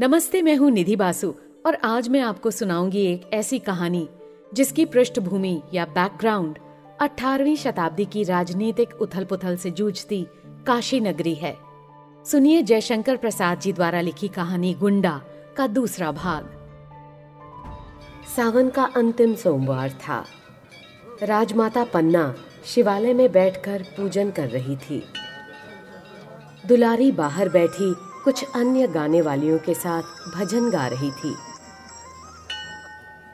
नमस्ते, मैं हूँ निधि बासु और आज मैं आपको सुनाऊँगी एक ऐसी कहानी जिसकी पृष्ठभूमि या बैकग्राउंड 18वीं शताब्दी की राजनीतिक उथल पुथल से जूझती काशी नगरी है। सुनिए जयशंकर प्रसाद जी द्वारा लिखी कहानी गुंडा का दूसरा भाग। सावन का अंतिम सोमवार था। राजमाता पन्ना शिवालय में बैठकर पूजन कर रही थी। दुलारी बाहर बैठी कुछ अन्य गाने वालियों के साथ भजन गा रही थी।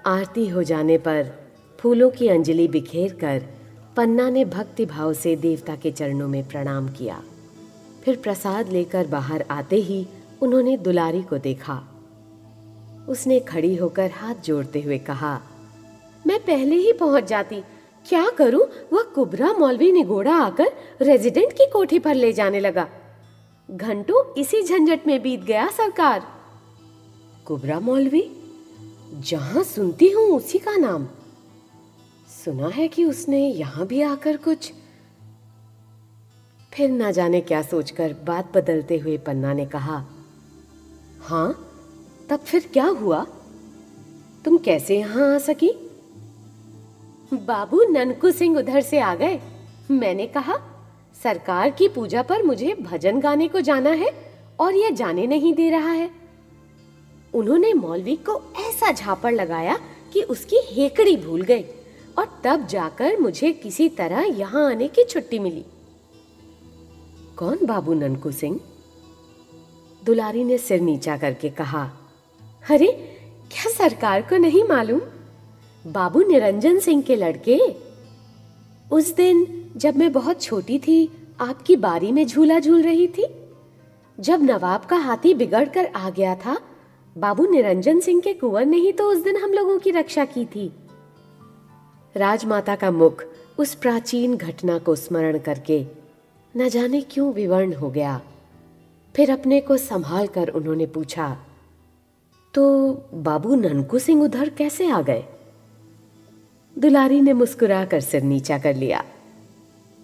आरती हो जाने पर फूलों की अंजलि बिखेर कर पन्ना ने भक्ति भाव से देवता के चरणों में प्रणाम किया। फिर प्रसाद लेकर बाहर आते ही उन्होंने दुलारी को देखा। उसने खड़ी होकर हाथ जोड़ते हुए कहा, मैं पहले ही पहुँच जाती। क्या करूँ? वह कुबरा मौलवी निगोड़ा आकर रेजिडेंट की कोठी पर ले जाने लगा। घंटों इसी झंझट में बीत गया सरकार। कुबरा मौलवी, जहाँ सुनती हूँ उसी का नाम। सुना है कि उसने यहाँ भी आकर कुछ फिर ना जाने क्या सोचकर बात बदलते हुए पन्ना ने कहा हाँ तब फिर क्या हुआ? तुम कैसे यहाँ आ सकी? बाबू ननकू सिंह उधर से आ गए। मैंने कहा सरकार की पूजा पर मुझे भजन गाने को जाना है और यह जाने नहीं दे रहा है। उन्होंने मौलवी को ऐसा झापड़ लगाया कि उसकी हेकड़ी भूल गई और तब जाकर मुझे किसी तरह यहाँ आने की छुट्टी मिली। कौन बाबू ननकू सिंह? दुलारी ने सिर नीचा करके कहा, अरे, क्या सरकार को नहीं मालूम? बाबू निरंजन सिंह के लड़के उस दिन जब मैं बहुत छोटी थी, आपकी बारी में झूला झूल रही थी। जब नवाब का हाथी बिगड़ कर आ गया था, बाबू निरंजन सिंह के कुंवर ने ही तो उस दिन हम लोगों की रक्षा की थी। राजमाता का मुख उस प्राचीन घटना को स्मरण करके न जाने क्यों विवर्ण हो गया। फिर अपने को संभाल कर उन्होंने पूछा तो बाबू ननकू सिंह उधर कैसे आ गए? दुलारी ने मुस्कुरा कर सिर नीचा कर लिया।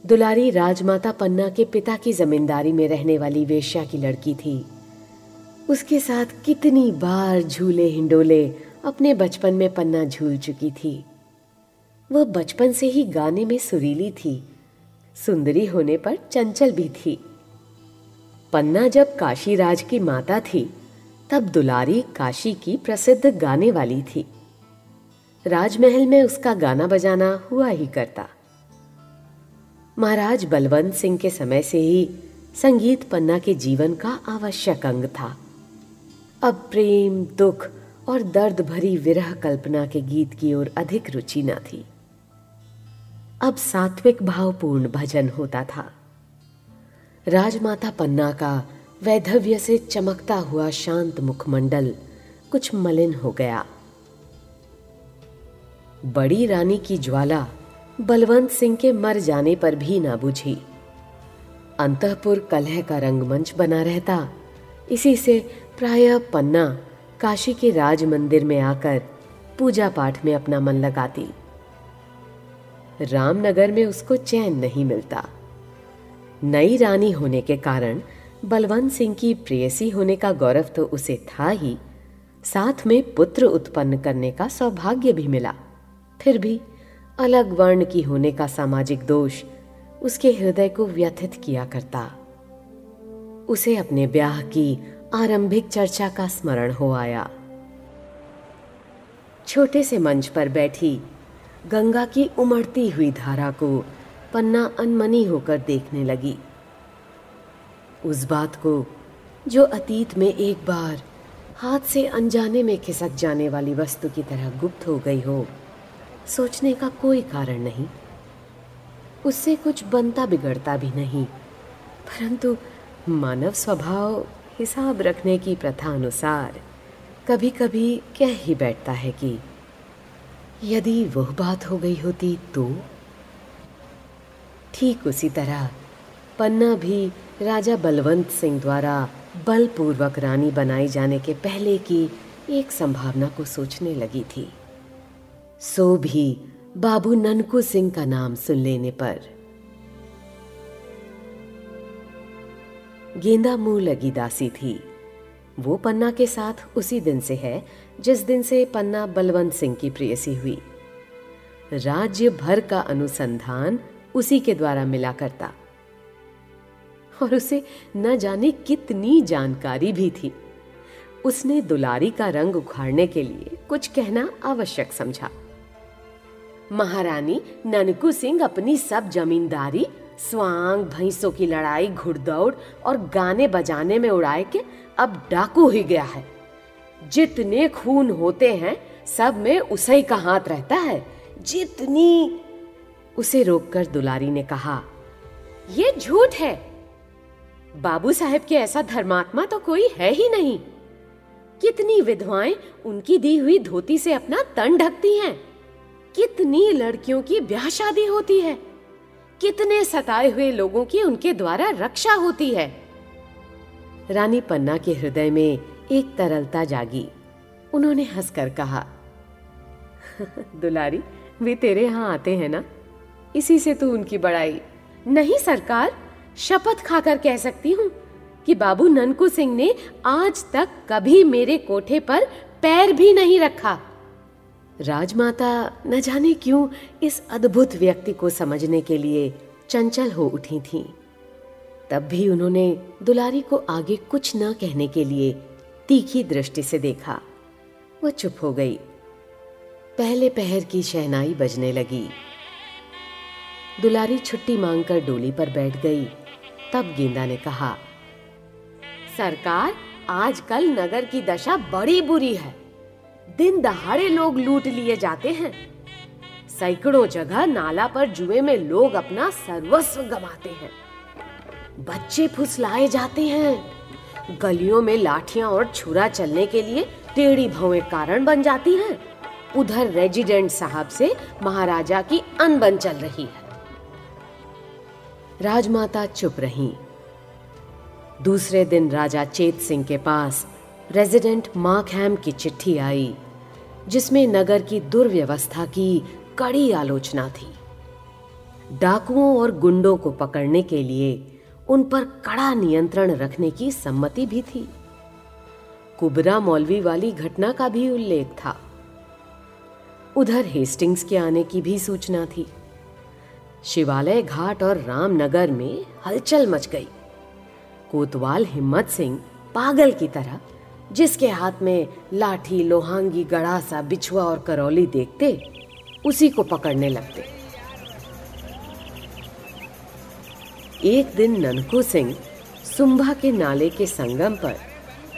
दुलारी राजमाता पन्ना के पिता की जमींदारी में रहने वाली वेश्या की लड़की थी। उसके साथ कितनी बार झूले हिंडोले अपने बचपन में पन्ना झूल चुकी थी। वह बचपन से ही गाने में सुरीली थी, सुंदरी होने पर चंचल भी थी। पन्ना जब काशी राज की माता थी, तब दुलारी काशी की प्रसिद्ध गाने वाली थी। राजमहल में उसका गाना बजाना हुआ ही करता। महाराज बलवंत सिंह के समय से ही संगीत पन्ना के जीवन का आवश्यक अंग था। अब प्रेम, दुख और दर्द भरी विरह कल्पना के गीत की ओर अधिक रुचि न थी। अब सात्विक भावपूर्ण भजन होता था। राजमाता पन्ना का वैधव्य से चमकता हुआ शांत मुखमंडल कुछ मलिन हो गया। बड़ी रानी की ज्वाला बलवंत सिंह के मर जाने पर भी ना बुझी। अंतपुर कलह का रंगमंच बना रहता। इसी से प्राय पन्ना काशी के राज मंदिर में आकर पूजा पाठ में अपना मन लगाती। रामनगर में उसको चैन नहीं मिलता। नई रानी होने के कारण बलवंत सिंह की प्रेयसी होने का गौरव तो उसे था ही। साथ में पुत्र उत्पन्न करने का सौभाग्य भी मिला। फिर भी अलग वर्ण की होने का सामाजिक दोष उसके हृदय को व्यथित किया करता। उसे अपने ब्याह की आरंभिक चर्चा का स्मरण हो आया। छोटे से मंच पर बैठी गंगा की उमड़ती हुई धारा को पन्ना अनमनी होकर देखने लगी। उस बात को जो अतीत में एक बार हाथ से अनजाने में खिसक जाने वाली वस्तु की तरह गुप्त हो गई हो सोचने का कोई कारण नहीं। उससे कुछ बनता बिगड़ता भी नहीं। परंतु मानव स्वभाव हिसाब रखने की प्रथा अनुसार कभी कभी कह ही बैठता है कि यदि वह बात हो गई होती तो? ठीक उसी तरह पन्ना भी राजा बलवंत सिंह द्वारा बलपूर्वक रानी बनाई जाने के पहले की एक संभावना को सोचने लगी थी। सो भी बाबू ननकू सिंह का नाम सुन लेने पर। गेंदा मुँह लगी दासी थी। वो पन्ना के साथ उसी दिन से है, जिस दिन से पन्ना बलवंत सिंह की प्रेयसी हुई। राज्य भर का अनुसंधान उसी के द्वारा मिला करता। और उसे न जाने कितनी जानकारी भी थी। उसने दुलारी का रंग उखाड़ने के लिए कुछ कहना आवश्यक समझा। महारानी, ननकू सिंह अपनी सब जमींदारी, स्वांग भैंसों की लड़ाई, घुड़दौड़ और गाने बजाने में उड़ाए के अब डाकू ही गया है। जितने खून होते हैं, सब में उसे का हाथ रहता है। जितनी, उसे रोककर दुलारी ने कहा, ये झूठ है। बाबू साहेब के ऐसा धर्मात्मा तो कोई है ही नहीं। कितनी विधवाएँ उनकी दी हुई धोती से अपना तन ढकती हैं। कितनी लड़कियों की ब्याह शादी होती है? कितने सताए हुए लोगों की उनके द्वारा रक्षा होती है? रानी पन्ना के हृदय में एक तरलता जागी। उन्होंने हंसकर कहा, दुलारी, वे तेरे यहाँ आते हैं ना? इसी से तू उनकी बड़ाई। नहीं, सरकार, शपथ खाकर कह सकती हूँ कि बाबू ननकू सिंह ने आज तक कभी मेरे कोठे पर पैर भी नहीं रखा। राजमाता न जाने क्यों इस अद्भुत व्यक्ति को समझने के लिए चंचल हो उठी थीं। तब भी उन्होंने दुलारी को आगे कुछ न कहने के लिए तीखी दृष्टि से देखा। वो चुप हो गई। पहले पहर की शहनाई बजने लगी। दुलारी छुट्टी मांगकर डोली पर बैठ गई। तब गेंदा ने कहा, सरकार, आजकल नगर की दशा बड़ी बुरी है। दिन दहाड़े लोग लूट लिए जाते हैं। सैकड़ों जगह नाला पर जुए में लोग अपना सर्वस्व गमाते हैं। बच्चे फुसलाए जाते हैं। गलियों में लाठियाँ और छुरा चलने के लिए टेढ़ी भवें कारण बन जाती हैं। उधर रेजिडेंट साहब से महाराजा की अनबन चल रही है। राजमाता चुप रही। दूसरे दिन राजा चेत सिंह के पास रेजिडेंट मार्कहैम की चिट्ठी आई, जिसमें नगर की दुर्व्यवस्था की कड़ी आलोचना थी। डाकुओं और गुंडों को पकड़ने के लिए उन पर कड़ा नियंत्रण रखने की सम्मति भी थी। कुबरा मौलवी वाली घटना का भी उल्लेख था। उधर हेस्टिंग्स के आने की भी सूचना थी। शिवालय घाट और रामनगर में हलचल मच गई। कोतवाल हिम्मत सिंह पागल की तरह जिसके हाथ में लाठी, लोहांगी, गड़ासा, बिछुआ और करौली देखते, उसी को पकड़ने लगते। एक दिन ननकू सिंह सुंभा के नाले के संगम पर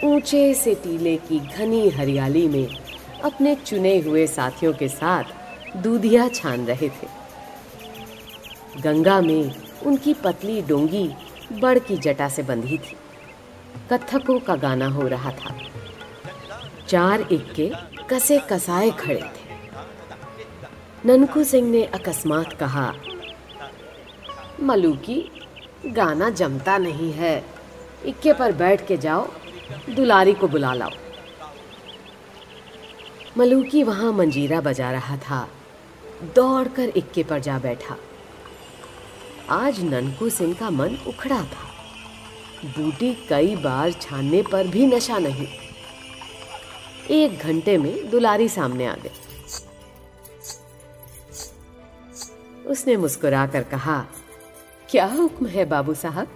ऊँचे से टीले की घनी हरियाली में अपने चुने हुए साथियों के साथ दूधिया छान रहे थे। गंगा में उनकी पतली डोंगी बड़ की जटा से बंधी थी। कत्थकों का गाना हो रहा था। चार इक्के कसे कसाए खड़े थे। ननकू सिंह ने अकस्मात कहा मलूकी गाना जमता नहीं है। इक्के पर बैठ के जाओ, दुलारी को बुला लाओ। मलूकी वहाँ मंजीरा बजा रहा था। दौड़कर इक्के पर जा बैठा। आज ननकू सिंह का मन उखड़ा था। बूटी कई बार छानने पर भी नशा नहीं। एक घंटे में दुलारी सामने आ गई। उसने मुस्कुराकर कहा, क्या हुक्म है बाबू साहब?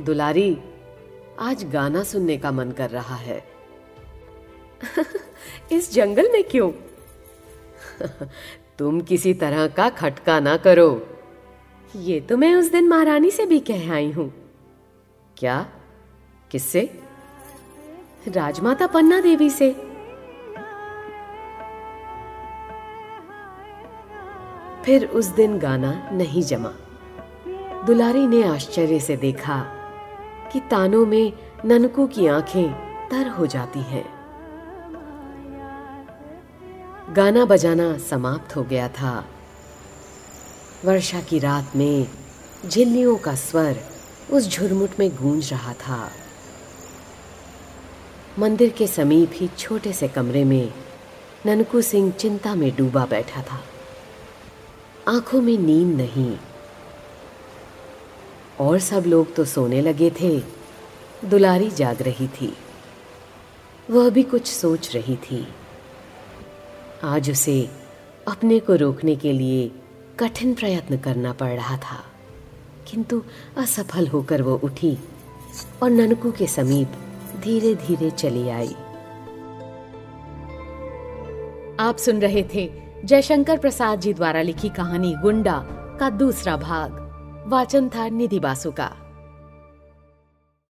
दुलारी, आज गाना सुनने का मन कर रहा है। इस जंगल में क्यों? तुम किसी तरह का खटका ना करो। ये तो मैं उस दिन महारानी से भी कह आई हूँ। क्या? किससे? राजमाता पन्ना देवी से। फिर उस दिन गाना नहीं जमा। दुलारी ने आश्चर्य से देखा कि तानों में ननकू की आँखें तर हो जाती हैं। गाना बजाना समाप्त हो गया था। वर्षा की रात में झिल्लियों का स्वर उस झुरमुट में गूंज रहा था। मंदिर के समीप ही छोटे से कमरे में ननकू सिंह चिंता में डूबा बैठा था। आँखों में नींद नहीं। और सब लोग तो सोने लगे थे। दुलारी जाग रही थी। वह भी कुछ सोच रही थी। आज उसे अपने को रोकने के लिए कठिन प्रयत्न करना पड़ रहा था। किंतु असफल होकर वो उठी और ननकू के समीप धीरे धीरे चली आई। आप सुन रहे थे जयशंकर प्रसाद जी द्वारा लिखी कहानी गुंडा का दूसरा भाग। वाचन था निधि बासु का।